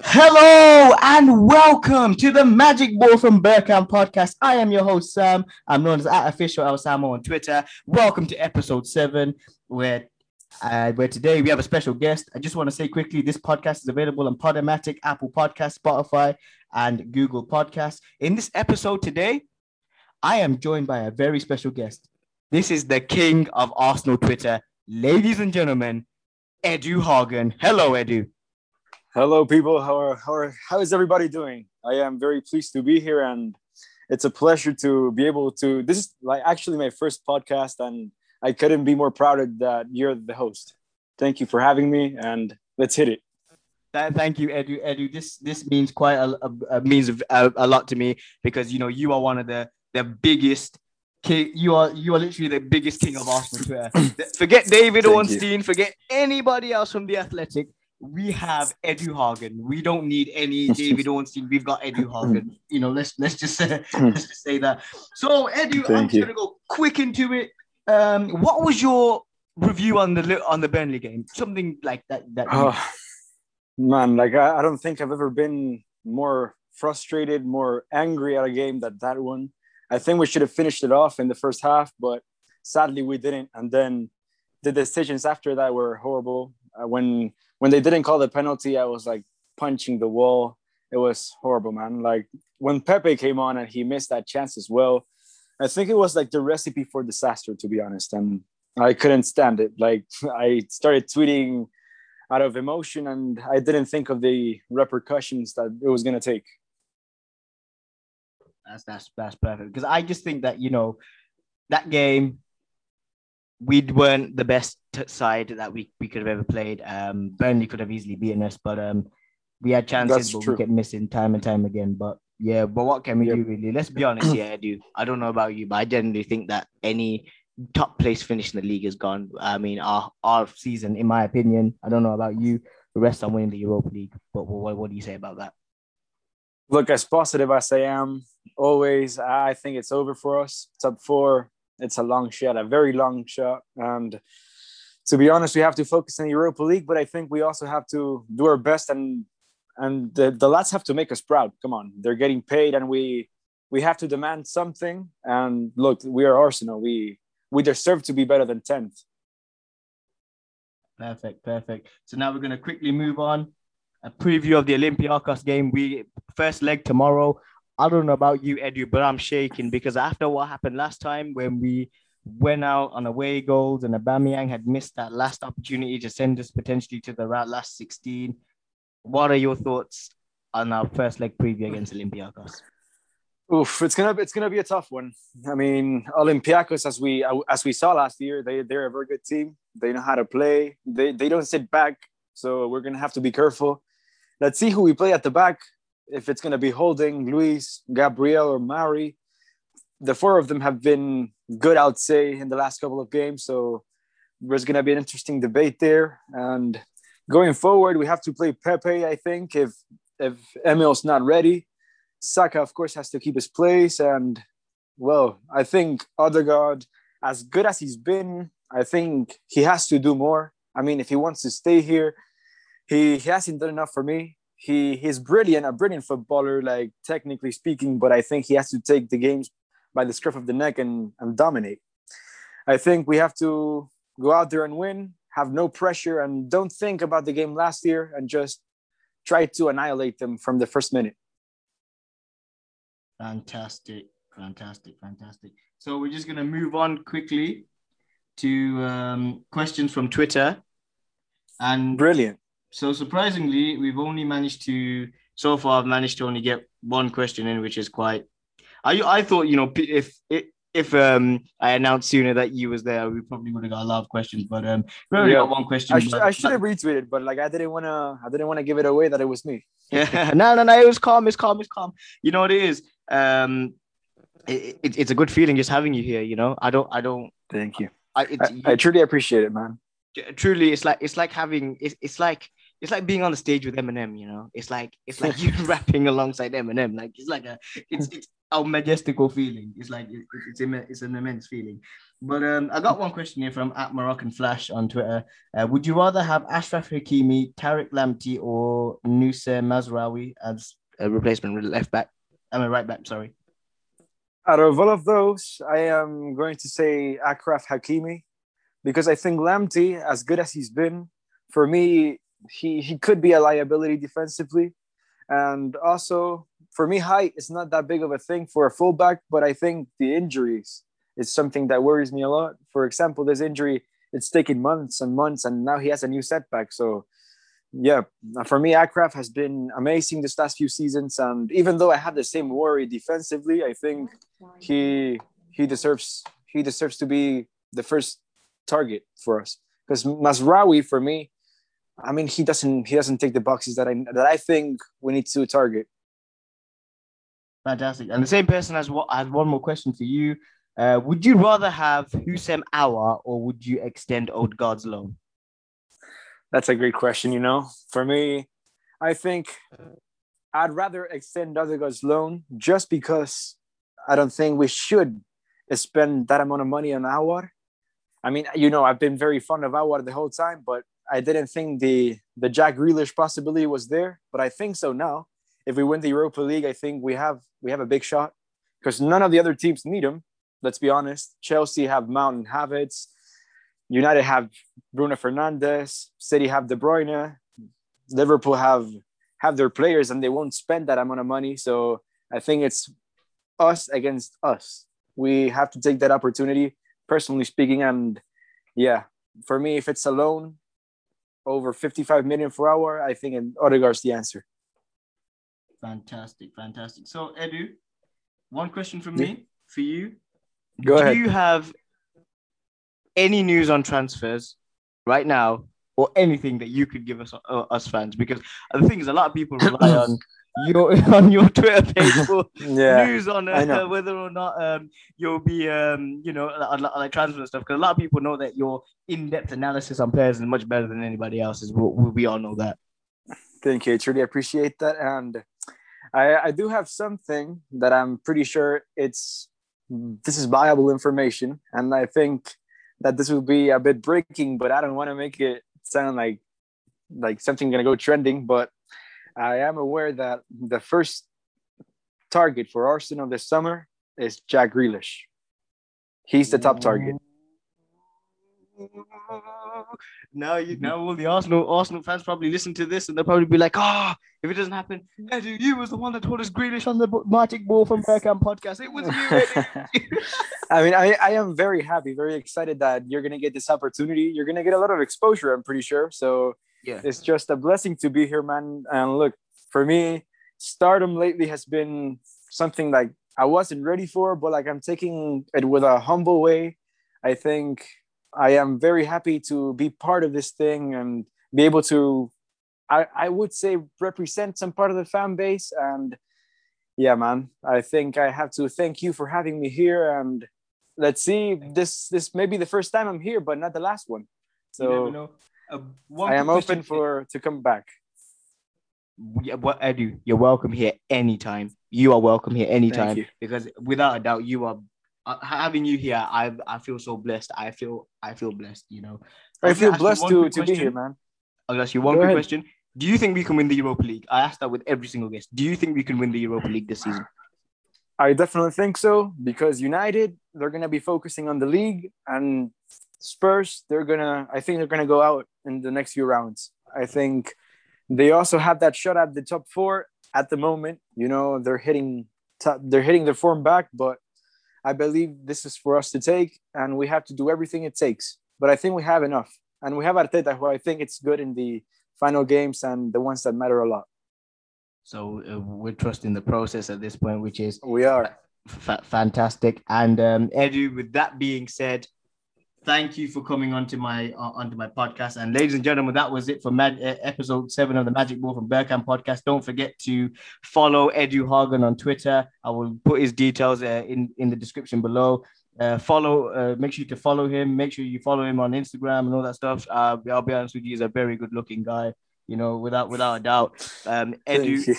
Hello and welcome to the Magic Ball from Bergkamp podcast. I am your host, Sam. I'm known as at official El Samo on Twitter. Welcome to episode seven, where uh, where today we have a special guest. I just want to say quickly this podcast is available on Podomatic, Apple Podcast, Spotify, and Google Podcasts. In this episode today, I am joined by a very special guest. This is the king of Arsenal Twitter, ladies and gentlemen, Edu Hagen. Hello, Edu. Hello, people. How are, how are how is everybody doing? I am very pleased to be here, and it's a pleasure to be able to. This is like actually my first podcast, and I couldn't be more proud that you're the host. Thank you for having me, and let's hit it. Thank you, Edu. Edu, this this means quite a, a, a means of a, a, lot to me because you know you are one of the the biggest. King, you are you are literally the biggest king of Arsenal Twitter. forget David Ornstein. Forget anybody else from the Athletic we have Edu Hagen. We don't need any David Ornstein. We've got Edu Hagen. You know, let's let's just say let's just say that. So Edu, Thank I'm just gonna go quick into it. Um, what was your review on the on the Burnley game? Something like that. That oh, man, like I, I don't think I've ever been more frustrated, more angry at a game than that one. I think we should have finished it off in the first half, but sadly we didn't. And then the decisions after that were horrible. When when they didn't call the penalty, I was like punching the wall. It was horrible, man. Like when Pepe came on and he missed that chance as well, I think it was like the recipe for disaster, to be honest. And I couldn't stand it. Like I started tweeting out of emotion and I didn't think of the repercussions that it was going to take. That's that's that's perfect because I just think that you know that game we weren't the best side that we, we could have ever played. Um, Burnley could have easily beaten us, but um, we had chances, That's but true. we kept missing time and time again. But yeah, but what can we yep. do really? Let's be honest. Yeah, I do. I don't know about you, but I generally think that any top place finish in the league is gone. I mean, our our season, in my opinion, I don't know about you. The rest on winning the Europa League. But what, what do you say about that? Look, as positive as I am, always, I think it's over for us. Top four, it's a long shot, a very long shot. And to be honest, we have to focus on the Europa League, but I think we also have to do our best and and the, the lads have to make us proud. Come on, they're getting paid, and we we have to demand something. And look, we are Arsenal. We we deserve to be better than tenth. Perfect, perfect. So now we're going to quickly move on. A preview of the Olympiacos game. We first leg tomorrow. I don't know about you, Edu, but I'm shaking because after what happened last time when we went out on away goals and Aubameyang had missed that last opportunity to send us potentially to the last 16. What are your thoughts on our first leg preview against Olympiacos? Oof, it's gonna it's gonna be a tough one. I mean, Olympiacos, as we as we saw last year, they they're a very good team. They know how to play. They they don't sit back, so we're gonna have to be careful. Let's see who we play at the back if it's going to be Holding, Luis, Gabriel, or Mari. The four of them have been good, I'd say, in the last couple of games. So there's going to be an interesting debate there. And going forward, we have to play Pepe, I think, if if Emil's not ready. Saka, of course, has to keep his place. And, well, I think Odegaard, as good as he's been, I think he has to do more. I mean, if he wants to stay here, he, he hasn't done enough for me he he's brilliant, a brilliant footballer, like technically speaking, but I think he has to take the games by the scruff of the neck and, and dominate. I think we have to go out there and win, have no pressure, and don't think about the game last year and just try to annihilate them from the first minute. Fantastic, fantastic, fantastic. So we're just gonna move on quickly to um, questions from Twitter. And brilliant. So surprisingly, we've only managed to so far. I've managed to only get one question in, which is quite. I I thought you know if if if um I announced sooner that you was there, we probably would have got a lot of questions. But um, we only yeah. got one question. I, sh- I should have retweeted, but like I didn't want to. I didn't want to give it away that it was me. yeah, no, no, no. It was calm. It's calm. It's calm. You know what it is. Um, it, it, it's a good feeling just having you here. You know, I don't. I don't. Thank you. I, I, I truly appreciate it, man. Truly, it's like it's like having it's, it's like it's like being on the stage with Eminem, you know. It's like it's like you rapping alongside Eminem. Like it's like a it's it's a majestical feeling. It's like it, it's it's an immense feeling. But um, I got one question here from at Moroccan Flash on Twitter. Uh, would you rather have Achraf Hakimi, Tariq Lamptey, or Noussair Mazraoui as a replacement left back? I'm a right back. Sorry. Out of all of those, I am going to say Achraf Hakimi because I think Lamptey, as good as he's been, for me, he, he could be a liability defensively. And also, for me, height is not that big of a thing for a fullback, but I think the injuries is something that worries me a lot. For example, this injury, it's taken months and months, and now he has a new setback. So, yeah, for me, Achraf has been amazing this last few seasons. And even though I have the same worry defensively, I think he he deserves he deserves to be the first target for us. Because Mazraoui for me, I mean, he doesn't he doesn't take the boxes that I that I think we need to target. Fantastic. And the same person has what has one more question for you. Uh, would you rather have Houssem Aouar or would you extend Odegaard's loan? That's a great question. You know, for me, I think I'd rather extend Odegaard's loan just because I don't think we should spend that amount of money on Aouar. I mean, you know, I've been very fond of Aouar the whole time, but I didn't think the the Jack Grealish possibility was there, but I think so now. If we win the Europa League, I think we have we have a big shot because none of the other teams need him. Let's be honest. Chelsea have Mount and Havertz. United have Bruno Fernandes. City have De Bruyne. Liverpool have have their players, and they won't spend that amount of money. So I think it's us against us. We have to take that opportunity, personally speaking. And yeah, for me, if it's a loan, over 55 million per hour, I think and Odegaard's the answer. Fantastic, fantastic. So, Edu, one question from me for you. Go Do ahead. you have any news on transfers right now, or anything that you could give us uh, us fans? Because the thing is, a lot of people rely on your on your Twitter page for Yeah. news on uh, whether or not um, you'll be um, you know like, like- transfer and stuff. Because a lot of people know that your in-depth analysis on players is much better than anybody else's. We, we all know that. Thank you. I truly appreciate that. And I, I do have something that I'm pretty sure it's this is viable information. And I think that this will be a bit breaking, but I don't want to make it sound like like something gonna go trending. But I am aware that the first target for Arsenal this summer is Jack Grealish. He's the top target. Now you now all the Arsenal Arsenal fans probably listen to this and they'll probably be like, oh, if it doesn't happen, Edu, you was the one that told us Grealish on the Magic Ball from Bergkamp podcast. It was you, I mean, I, I am very happy, very excited that you're gonna get this opportunity. You're gonna get a lot of exposure, I'm pretty sure. So yeah. it's just a blessing to be here, man. And look, for me, stardom lately has been something like I wasn't ready for, but like I'm taking it with a humble way. I think I am very happy to be part of this thing and be able to, I, I would say, represent some part of the fan base. And yeah, man, I think I have to thank you for having me here. And let's see, this this may be the first time I'm here, but not the last one. You never So know. Uh, I am open question- for to come back. Yeah, what Edu, you're welcome here anytime. You are welcome here anytime you. because without a doubt, you are uh, having you here. I I feel so blessed. I feel I feel blessed. You know, I was feel gonna ask you blessed one to, to be here, man. I'll ask you one Go quick ahead. question. Do you think we can win the Europa League? I asked that with every single guest. Do you think we can win the Europa League this season? I definitely think so because United they're gonna be focusing on the league and Spurs they're gonna I think they're gonna go out in the next few rounds. I think they also have that shot at the top four at the moment. You know they're hitting top, they're hitting their form back, but I believe this is for us to take and we have to do everything it takes. But I think we have enough and we have Arteta who I think it's good in the final games and the ones that matter a lot. So uh, we're trusting the process at this point, which is We are. fa- fantastic. And um, Edu, with that being said, thank you for coming onto my uh, onto my podcast. And ladies and gentlemen, that was it for Mag- uh, episode seven of the Magic Ball from Bergkamp podcast. Don't forget to follow Edu Hagen on Twitter. I will put his details uh, in in the description below. Uh, follow, uh, make sure to follow him. Make sure you follow him on Instagram and all that stuff. Uh, I'll be honest with you, he's a very good looking guy. You know, without without a doubt. Um, Edu, you.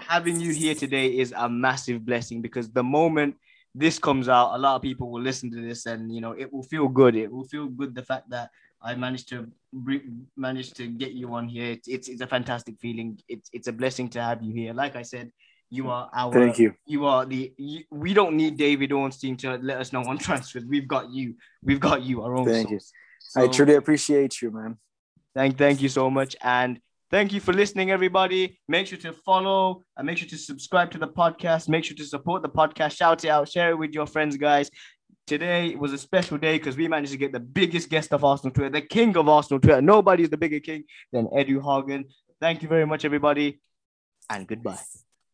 having you here today is a massive blessing because the moment this comes out, a lot of people will listen to this and you know it will feel good. It will feel good the fact that I managed to bring, managed to get you on here. It's, it's it's a fantastic feeling. It's it's a blessing to have you here. Like I said, you are our Thank you. you are the you, we don't need David Ornstein to let us know on transfers. We've got you. We've got you. Our own. Thank you. source. I truly appreciate you, man. Thank, thank you so much. And thank you for listening, everybody. Make sure to follow and make sure to subscribe to the podcast. Make sure to support the podcast. Shout it out, share it with your friends, guys. Today was a special day because we managed to get the biggest guest of Arsenal Twitter, the king of Arsenal Twitter. Nobody's the bigger king than Edu Hagen. Thank you very much, everybody, and goodbye.